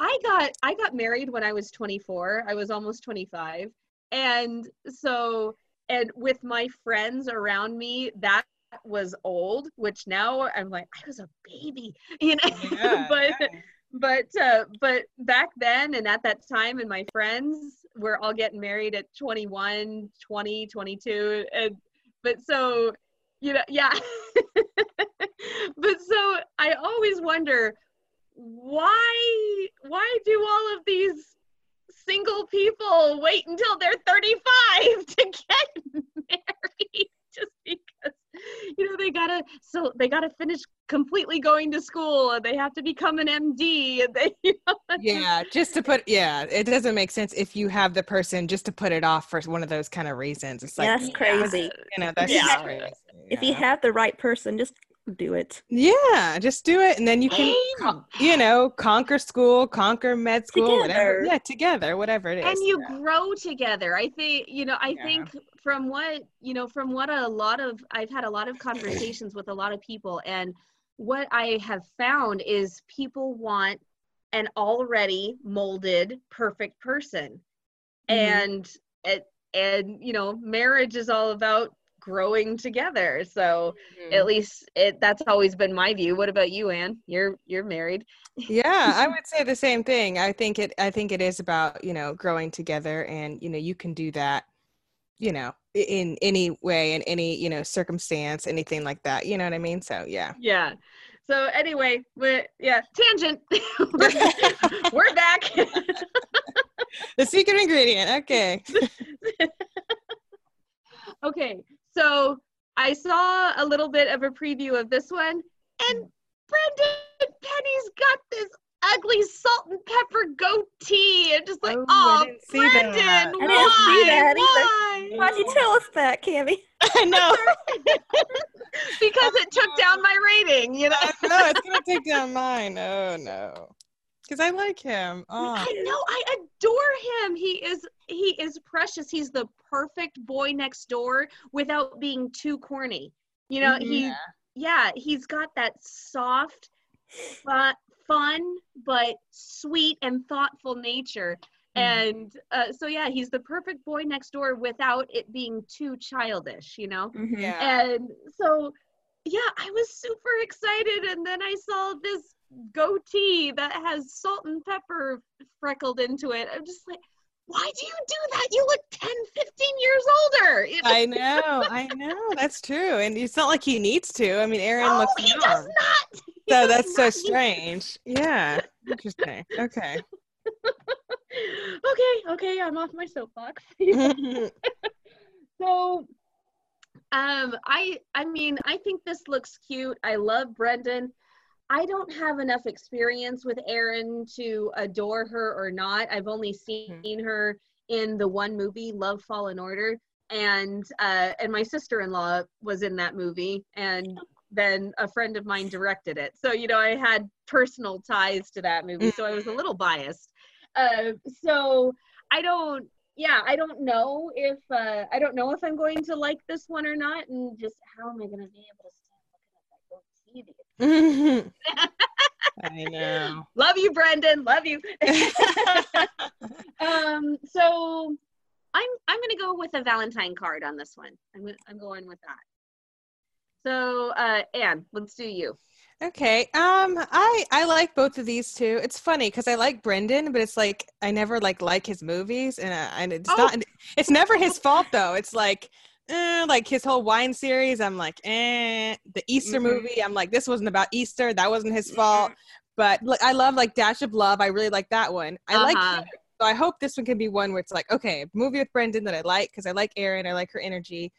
I got, I got married when I was 24. I was almost 25, and so, and with my friends around me, that was old. Which now I'm like, I was a baby, you know. Yeah, but yeah. But uh but back then and at that time and my friends were all getting married at 21 20 22 and but so you know yeah. But so i always wonder why why do all of these single people wait until they're 35 to get married? Just because you know they gotta so they gotta finish completely going to school and they have to become an md and they you know, yeah, just to put. Yeah, it doesn't make sense if you have the person just to put it off for one of those kind of reasons. It's like Yeah, that's crazy. You know, that's Yeah. just crazy. If you have the right person, just do it. Yeah, just do it, and then you can, con- you know, conquer school, conquer med school, whatever. Yeah, together, whatever it is. and you yeah. grow together i think you know i Yeah. think from what you know from what a lot of i've had a lot of conversations with a lot of people and what i have found is people want an already molded perfect person Mhm. and it and you know marriage is all about growing together. So Mm-hmm. at least it that's always been my view. What about you ann? You're you're married. Yeah i would say the same thing. I think it i think it is about you know growing together and you know you can do that you know in any way in any you know circumstance anything like that. You know what i mean? So yeah. Yeah. So anyway we yeah tangent. We're back. The secret ingredient. Okay. Okay so i saw a little bit of a preview of this one and brendan penny's got this ugly salt and pepper goatee. And just like Oh, I oh, didn't see brendan that. I why didn't see that why? Why'd you tell us that, Kami? i know. Because it took down my rating you know? No it's gonna take down mine. Oh no. Because i like him. Oh I know I adore him. He is he is precious. He's the perfect boy next door without being too corny. You know, he Yeah. yeah, he's got that soft fun, fun but sweet and thoughtful nature. Mhm. And uh, so yeah, he's the perfect boy next door without it being too childish, you know? Mhm. yeah And so, yeah, I was super excited. And then I saw this goatee that has salt and pepper freckled into it. I'm just like, why do you do that? You look 10, 15 years older. I know, I know. That's true, and it's not like he needs to. I mean, Erin no, looks Oh, he young, does not. He so does that's so not. He- strange. Yeah, interesting. Okay. okay, okay, I'm off my soapbox. so um i i mean i think this looks cute i love brendan i don't have enough experience with erin to adore her or not i've only seen her in the one movie love fall in order and uh and my sister-in-law was in that movie and then a friend of mine directed it. So, you know, I had personal ties to that movie. So I was a little biased. Uh, so I don't, yeah, I don't know if, uh, I don't know if I'm going to like this one or not. And just how am I going to be able to stand looking at that goatee? I know. Love you, Brendan. Love you. um, so I'm I'm gonna go with a Valentine card on this one. I'm I'm going with that. So uh, Ann, let's do you. Okay. Um, I I like both of these two. It's funny because I like Brendan, but it's like I never like like his movies, and uh, and it's Oh. not. It's never his fault though. It's like. Eh, like his whole wine series, I'm like, eh. The Easter Mhm. movie, I'm like, this wasn't about Easter. That wasn't his fault. But like, I love like Dash of Love. I really like that one. I like Uh-huh. so I hope this one can be one where it's like, okay, movie with Brendan that I like because I like Erin, I like her energy.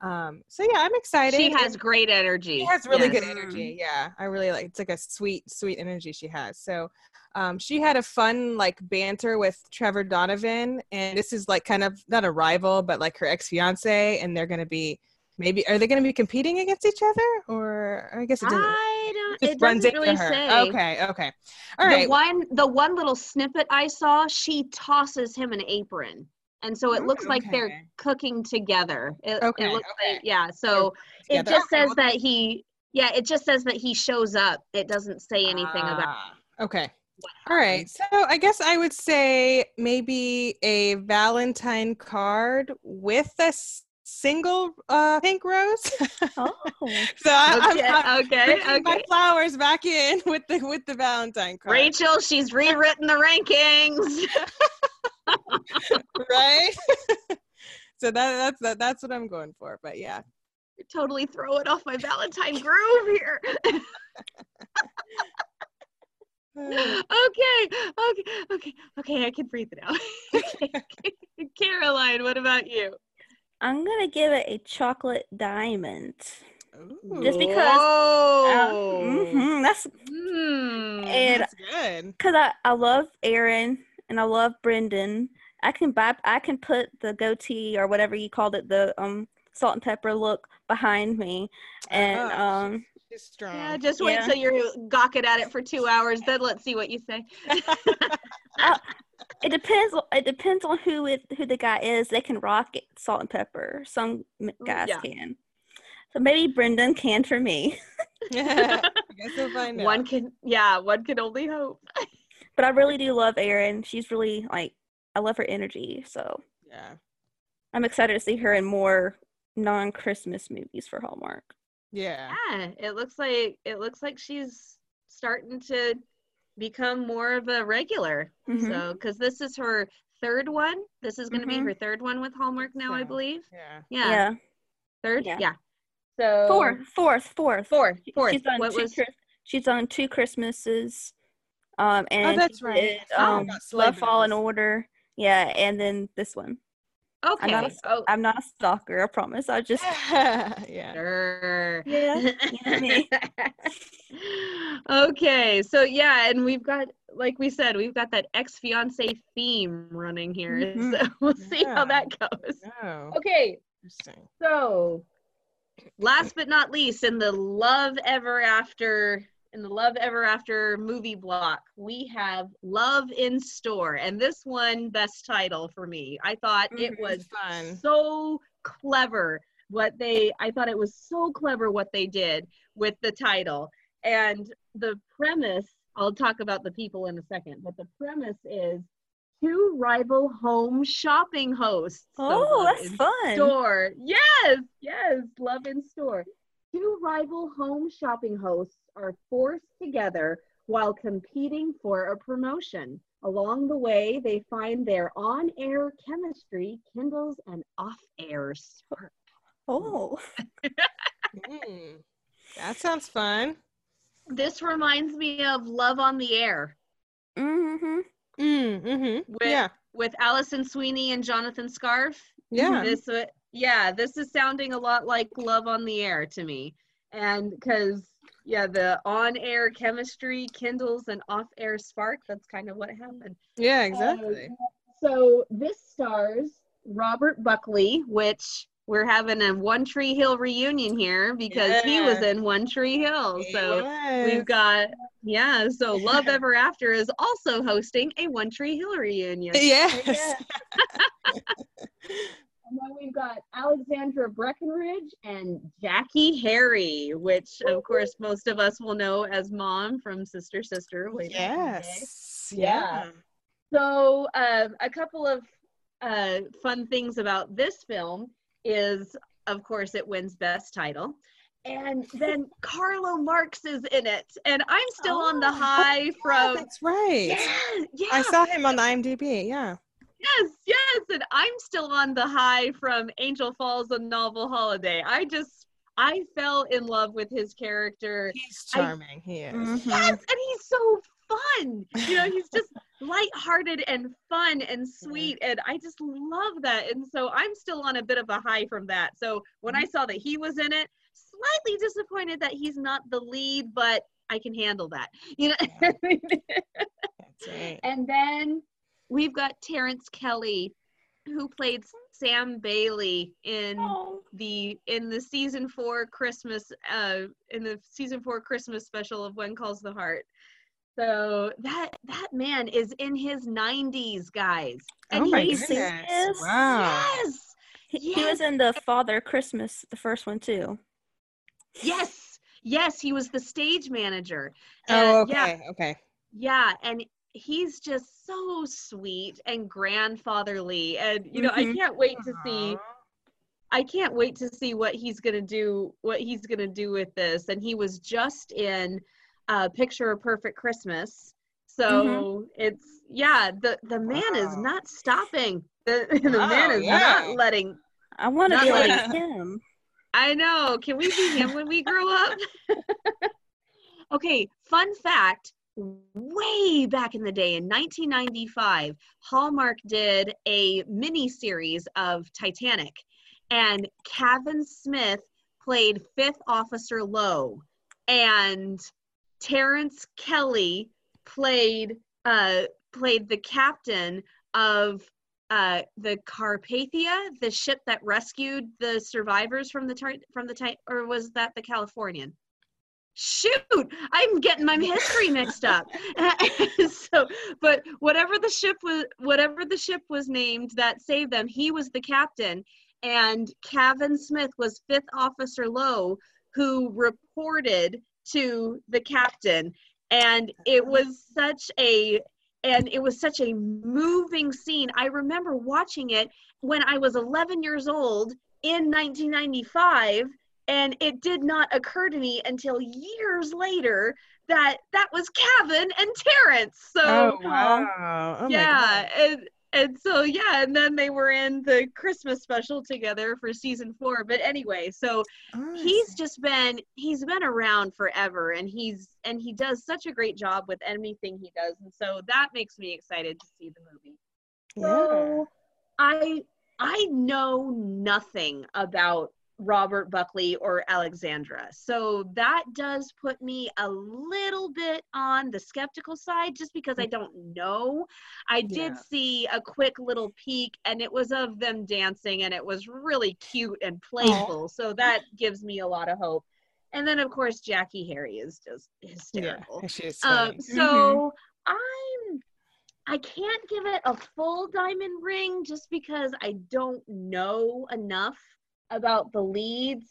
Um, so yeah, I'm excited. She has And great energy. she has really Yes. good energy. Yeah, I really like. It's like a sweet, sweet energy she has. So, um, she had a fun like banter with Trevor Donovan, and this is like kind of not a rival, but like her ex fiance, and they're gonna be maybe are they gonna be competing against each other, or I guess it doesn't. I don't. just It runs doesn't really her. say. Okay, okay, All right. the one the one little snippet I saw, she tosses him an apron. And so it looks like they're cooking together. It, Okay, it looks okay. like yeah. So it just Okay, says well- that he yeah, it just says that he shows up. It doesn't say anything about Ah, okay. All right. So I guess I would say maybe a Valentine card with a s- single uh, pink rose. Oh, so I, I'm- Okay, I'm, okay, bringing my okay. flowers back in with the with the Valentine card. Rachel, she's rewritten the rankings. right? so that that's that, that's what I'm going for. But yeah. You're totally throwing off my Valentine groove here. okay, okay, okay, okay. I can breathe it out. okay, okay. Caroline, what about you? I'm gonna give it a chocolate diamond. Just because- Uh, Oh, mhm, that's Mm. and that's good. because I, I love Erin and I love Brendan. I can buy I can put the goatee or whatever you called it, the um salt and pepper look behind me. And Oh, um She's strong. Yeah, just wait Yeah. till you're gawking at it for two hours. Then let's see what you say. it depends on it depends on who it who the guy is. They can rock it, salt and pepper. Some guys yeah. can. So maybe Brendan can for me. yeah, I guess we'll find out. One can, yeah, one can only hope. But I really do love Erin. She's really like I love her energy. So Yeah. I'm excited to see her in more non-Christmas movies for Hallmark. Yeah. Yeah, it looks like it looks like she's starting to become more of a regular. Mhm. So, because this is her third one, this is going to Mhm. be her third one with Hallmark now, I believe. Yeah. Yeah, yeah. third. Yeah. Yeah. So Fourth, fourth, fourth. fourth, fourth. She's on what two. was? Chris- she's done two Christmases. Um, and that's right. did, Oh, I um, got Sleigh Love Fall in Order. Yeah, and then this one. Okay. not a- oh, I'm not a stalker. I promise. I just yeah. sure. yeah. you know me. okay, so yeah, and we've got, like we said, we've got that ex fiance theme running here. Mhm. So we'll see how that goes. Oh, Okay, interesting. so last but not least, in the Love Ever After in the Love Ever After movie block, we have Love in Store, and this one best title for me. I thought it Mhm. was fun. so clever what they i thought it was so clever what they did with the title and the premise i'll talk about the people in a second but the premise is two rival home shopping hosts Oh, that's fun. store yes yes love in store two rival home shopping hosts are forced together while competing for a promotion along the way they find their on-air chemistry kindles an off-air spark Oh, Mm. That sounds fun. this reminds me of love on the air mm-hmm. Mm, mm-hmm. With- Yeah. with alison sweeney and jonathan scarfe Yeah. this uh, yeah this is sounding a lot like love on the air to me and because yeah the on-air chemistry kindles an off-air spark that's kind of what happened Yeah, um, exactly. so this stars robert buckley which we're having a One Tree Hill reunion here because he was in One Tree Hill. So Yes. we've got yeah. So Love Ever After is also hosting a One Tree Hill reunion. Yes. then we've got Alexandra Breckenridge and Jackée Harry, which of course most of us will know as Mom from Sister Sister. way back in the day. Yes. Yeah. Yeah. So, um, a couple of uh, fun things about this film is, of course, it wins Best Title. And then Carlo Marks is in it. And I'm still on the Oh, high Yeah, from. that's right. Yeah, yeah. I saw him on the IMDb. Yeah. Yes, yes. And I'm still on the high from Angel Falls and Novel Holiday. I just, I fell in love with his character. He's I- charming. he is. Mhm. Yes, and he's so fun. You know, he's just lighthearted and fun and sweet, and I just love that. And so I'm still on a bit of a high from that. So when I saw that he was in it, slightly disappointed that he's not the lead, but I can handle that. You know. That's right. and then we've got Terence Kelly, who played Sam Bailey in Oh. the in the season four Christmas uh in the season four Christmas special of When Calls the Heart. So that that man is in his 90s, guys. oh my he's goodness! Yes. Wow. yes, He, he was in the Father Christmas, the first one too. yes, yes. He was the stage manager. Oh, And, yeah, okay. Okay. yeah, and he's just so sweet and grandfatherly, and you know I Mhm. can't wait to see. I can't wait to see what he's gonna do. What he's gonna do with this. And he was just in uh, "Picture a Perfect Christmas," so it's yeah. The the man is not stopping. The, the man is yeah. not letting. I want to be like- like him. I know. Can we be him when we grow up? okay. Fun fact. Way back in the day, in 1995, Hallmark did a mini series of Titanic, and Kevin Smith played Fifth Officer Lowe, and Terence Kelly played uh, played the captain of uh, the Carpathia, the ship that rescued the survivors from the tar- from the ti- or was that the Californian? Shoot, I'm getting my history mixed up. so, but whatever the ship was, whatever the ship was named that saved them, he was the captain, and Kevin Smith was Fifth Officer Lowe, who reported to the captain, and it was such a and it was such a moving scene. I remember watching it when I was 11 years old in 1995 and it did not occur to me until years later that that was Kevin and Terence. So Oh wow! Oh yeah, and and so yeah, and then they were in the Christmas special together for season 4. But anyway, so Oh, he's see. just been he's been around forever and he's and he does such a great job with anything he does and so that makes me excited to see the movie yeah. so i i know nothing about robert buckley or alexandra. So that does put me a little bit on the skeptical side just because i don't know. I did Yeah. see a quick little peek and it was of them dancing and it was really cute and playful. So that gives me a lot of hope. And then of course jackée harry is just hysterical. Yeah, she's um, so I'm I can't give it a full diamond ring just because I don't know enough about the leads.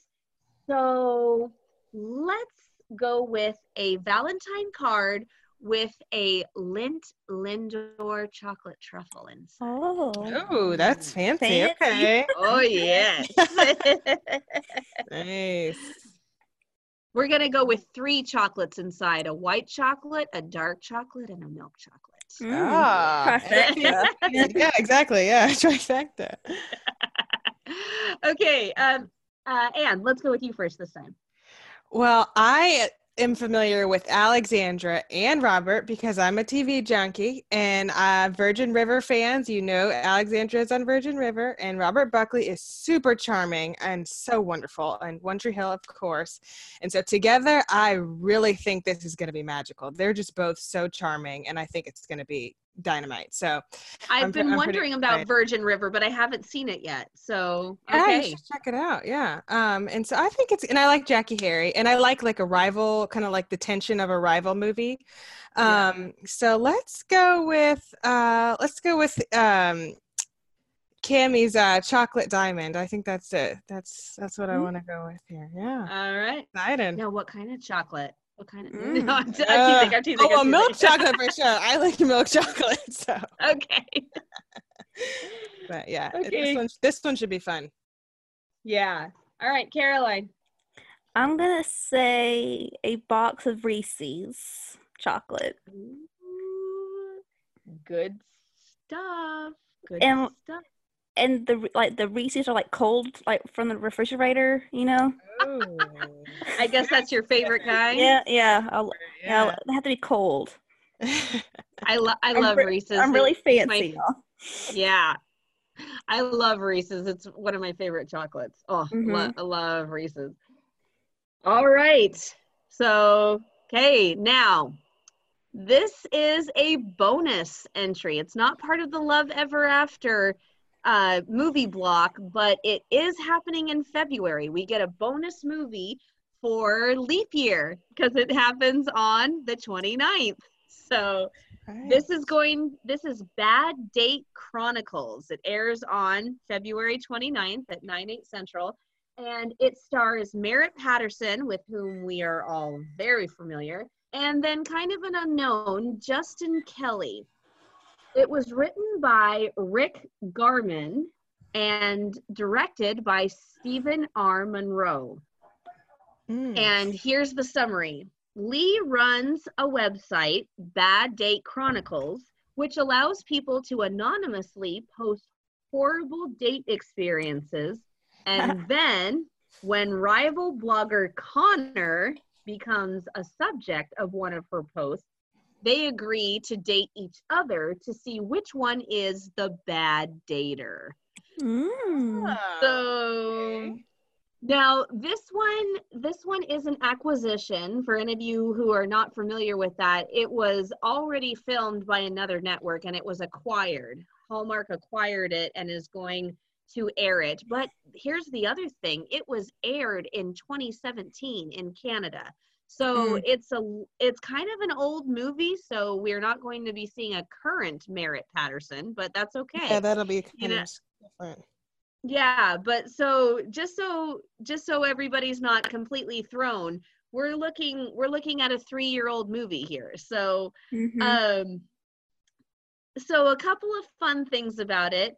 So let's go with a Valentine card with a Lint Lindor chocolate truffle inside. Oh. Oh, that's fancy. Fancy. Okay. Oh yes. Nice. We're gonna go with three chocolates inside: a white chocolate, a dark chocolate, and a milk chocolate. Mm, Ah, trifecta. yeah, exactly. Yeah, trifecta. okay, um, uh, Ann, let's go with you first this time. Well, I am familiar with Alexandra and Robert because I'm a TV junkie and uh, Virgin River fans. You know, Alexandra is on Virgin River, and Robert Buckley is super charming and so wonderful, and One Tree Hill, of course. And so together, I really think this is going to be magical. They're just both so charming, and I think it's going to be dynamite. So I've I'm been I'm wondering about excited. Virgin River, but I haven't seen it yet. So Yeah, okay. should check it out. Yeah. Um, and so I think it's and I like Jackée Harry and I like like a rival, kind of like the tension of a rival movie. Yeah. Um, so let's go with uh let's go with um Kami's uh chocolate diamond. I think that's it. That's that's what I Mm. want to go with here. Yeah. All right. Excited. Now, what kind of chocolate? What kind of? Mm. No, I'm, t- Uh, I'm teasing. I'm teasing. oh, I'm well, milk chocolate for sure. I like milk chocolate. So, okay. but yeah, Okay. this one this one should be fun. Yeah. All right, Caroline. I'm gonna say a box of Reese's chocolate. Ooh, good stuff. Good And- stuff. And the like the Reese's are like cold, like from the refrigerator, you know? Ooh. I guess that's your favorite kind. Yeah, yeah. I'll, yeah. Yeah. they have to be cold. I love. I love re- Reese's. I'm really It's my- fancy. y'all. Yeah. I love Reese's. It's one of my favorite chocolates. Oh, lo- Mhm. I love Reese's. All right. So, okay, now this is a bonus entry. It's not part of the Love Ever After uh, movie block, but it is happening in February. We get a bonus movie for leap year because it happens on the 29th. So, this is going this is bad date chronicles it airs on february 29th at 9 8 central and it stars merritt patterson with whom we are all very familiar and then kind of an unknown justin kelly it was written by rick garman and directed by steven r monroe Mm. and here's the summary Lee runs a website, Bad Date Chronicles, which allows people to anonymously post horrible date experiences. And then, when rival blogger Connor becomes a subject of one of her posts, they agree to date each other to see which one is the bad dater. Mm. So okay. now this one this one is an acquisition for any of you who are not familiar with that. It was already filmed by another network and it was acquired. Hallmark acquired it and is going to air it. But here's the other thing. It was aired in 2017 in Canada. So Mm. it's a it's kind of an old movie, so we're not going to be seeing a current Merritt Patterson, but that's okay. Yeah, that'll be You kind know- of different. Yeah, but so just so just so everybody's not completely thrown, we're looking we're looking at a 3-year-old movie here. So, Mhm. um so a couple of fun things about it.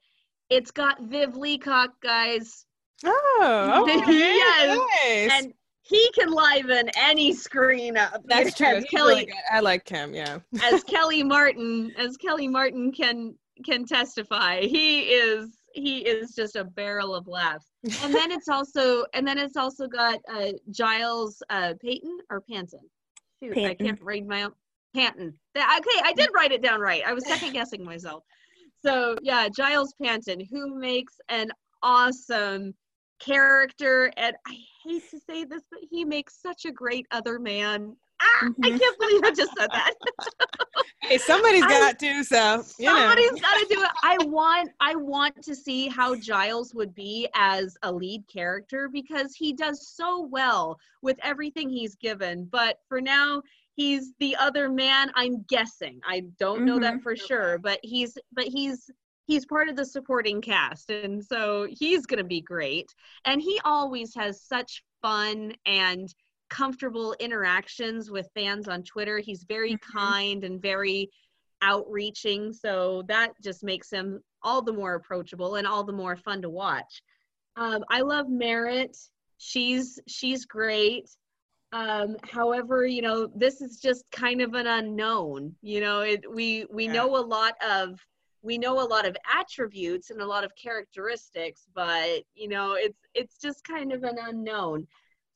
It's got Viv Leacock, guys, Oh, okay. Yes, nice. and he can liven any screen up. That's true. Kelly really good. I like him. Yeah. as Kellie Martin, as Kellie Martin can can testify, he is he is just a barrel of laughs. And then it's also and then it's also got uh, Giles uh, Payton or Panton. Shoot, I can't read my own Panton. Okay, I did write it down right. I was second guessing myself. So yeah, Giles Panton, who makes an awesome character, and I hate to say this, but he makes such a great other man. Ah, I Mhm. can't believe I just said that. Hey, somebody's got to. So you know. Somebody's got to do it. I want I want to see how Giles would be as a lead character because he does so well with everything he's given. But for now, he's the other man. I'm guessing. I don't know that Mhm. for sure, but he's but he's he's part of the supporting cast, and so he's gonna be great. And he always has such fun and comfortable interactions with fans on Twitter. He's very Mhm. kind and very outreaching so that just makes him all the more approachable and all the more fun to watch um, i love merritt she's she's great um, however you know this is just kind of an unknown you know it we we Yeah. know a lot of we know a lot of attributes and a lot of characteristics but you know it's it's just kind of an unknown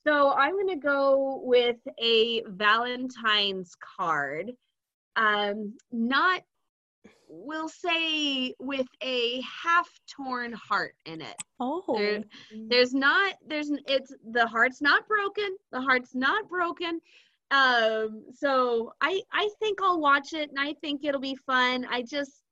so i'm going to go with a valentine's card um, not we'll say with a half torn heart in it oh. there, there's not there's it's the heart's not broken the heart's not broken um, so I I think I'll watch it, and I think it'll be fun. I just,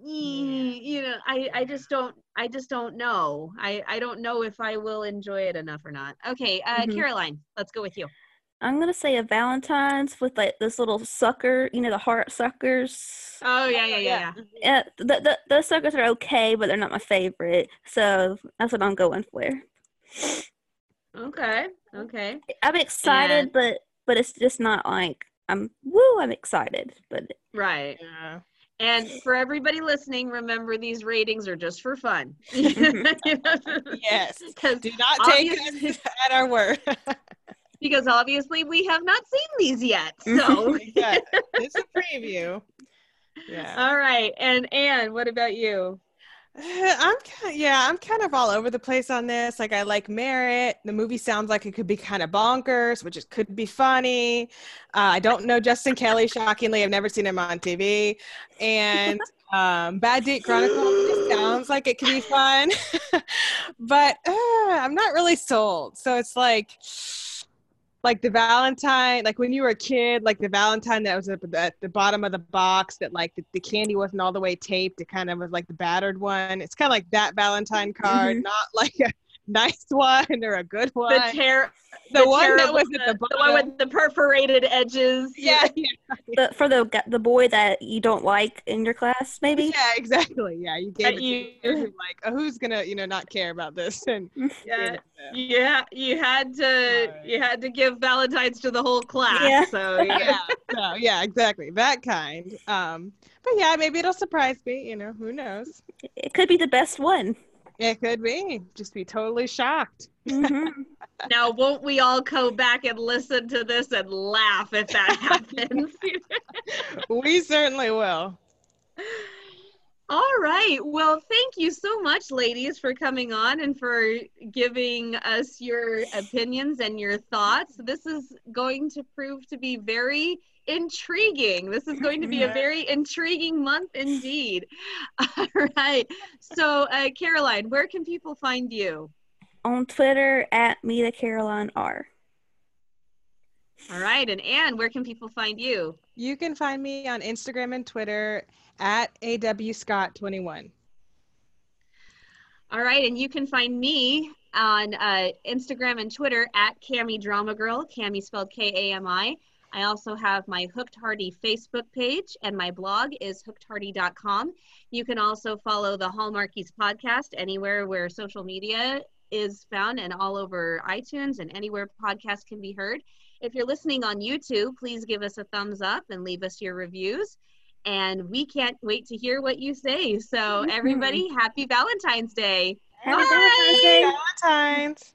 you know, I I just don't I just don't know. I I don't know if I will enjoy it enough or not. Okay, uh, Mhm. Caroline, let's go with you. I'm gonna say a Valentine's with like this little sucker, you know, the heart suckers. Oh yeah, yeah, yeah. yeah. Yeah, the, the, those suckers are okay, but they're not my favorite. So that's what I'm going for. Okay, okay. I'm excited, And- but but it's just not like I'm woo. I'm excited, but Right. Yeah. And for everybody listening, remember these ratings are just for fun. Yes. Do not take us at our word. because obviously we have not seen these yet. So yeah, it's a preview. Yeah. all right. And Ann, what about you? I'm kind of, yeah, I'm kind of all over the place on this. Like I like Merritt. The movie sounds like it could be kind of bonkers, which it could be funny. Uh, I don't know Justin Kelly. Shockingly, I've never seen him on TV. And um, Bad Date Chronicles just sounds like it could be fun, but uh, I'm not really sold. So it's like. Like the Valentine, like when you were a kid, like the Valentine that was at the, at the bottom of the box, that like the, the candy wasn't all the way taped. It kind of was like the battered one. It's kind of like that Valentine card, Mhm. not like a nice one or a good one. The ter- The one that was at the the one with the perforated edges. yeah, yeah, the, for the the boy that you don't like in your class, maybe. yeah, exactly. Yeah, you gave That it to you- like, oh, who's gonna, you know, not care about this? And Yeah. you know, Yeah, you had to you had to give Valentine's to the whole class. Yeah. So yeah. yeah, so, yeah, exactly that kind. Um, but yeah, maybe it'll surprise me. You know, who knows? It could be the best one. It could be. Just be totally shocked. hmm Now, won't we all go back and listen to this and laugh if that happens? we certainly will. all right. Well, thank you so much, ladies, for coming on and for giving us your opinions and your thoughts. This is going to prove to be very intriguing. This is going to be a very intriguing month indeed. All right. So, uh, Caroline, where can people find you? On Twitter at Meta Caroline R. All right. And Anne, where can people find you? You can find me on Instagram and Twitter at awscott21. All right, and you can find me on uh, Instagram and Twitter at Kami Drama Girl, Kami spelled K-A-M-I. I also have my Hooked Heartie Facebook page, and my blog is hookedheartie.com. You can also follow the Hallmarkies podcast anywhere where social media is found, and all over iTunes and anywhere podcasts can be heard. If you're listening on YouTube, please give us a thumbs up and leave us your reviews. And we can't wait to hear what you say. So, mm-hmm. everybody, happy Valentine's Day. Happy Bye. Valentine's Day. Valentine's.